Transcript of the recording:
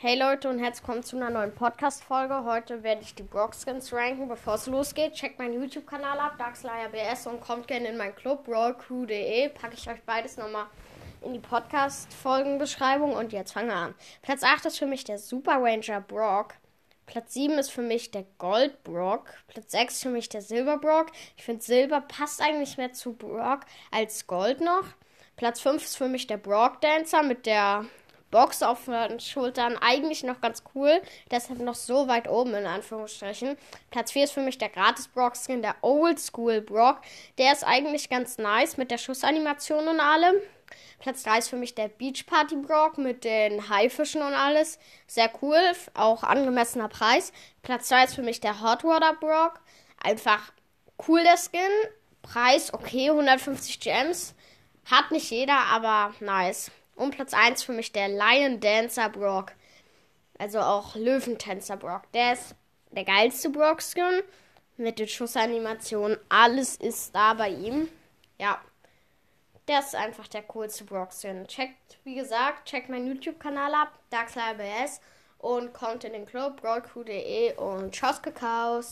Hey Leute und herzlich willkommen zu einer neuen Podcast-Folge. Heute werde ich die Brockskins ranken. Bevor es losgeht, checkt meinen YouTube-Kanal ab, Darkslayer BS und kommt gerne in meinen Club, brawlcrew.de. Packe ich euch beides nochmal in die Podcast-Folgenbeschreibung und jetzt fangen wir an. Platz 8 ist für mich der Super Ranger Brock. Platz 7 ist für mich der Gold Brock. Platz 6 ist für mich der Silber Brock. Ich finde Silber passt eigentlich mehr zu Brock als Gold noch. Platz 5 ist für mich der Brock Dancer mit der Box auf den Schultern eigentlich noch ganz cool. Deshalb noch so weit oben in Anführungsstrichen. Platz 4 ist für mich der Gratis Brock Skin, der Old School Brock. Der ist eigentlich ganz nice mit der Schussanimation und allem. Platz 3 ist für mich der Beach Party Brock mit den Haifischen und alles. Sehr cool, auch angemessener Preis. Platz 2 ist für mich der Hot Water Brock. Einfach cool der Skin. Preis okay, 150 Gems. Hat nicht jeder, aber nice. Und Platz 1 für mich der Lion Dancer Brock. Also auch Löwentänzer Brock. Der ist der geilste Brock-Skin. Mit den Schussanimationen. Alles ist da bei ihm. Ja. Der ist einfach der coolste Brock-Skin. Checkt, wie gesagt, checkt meinen YouTube-Kanal ab. DarkSlyBS. Und kommt in den Club, broadcrew.de und Tschüss Kakaos.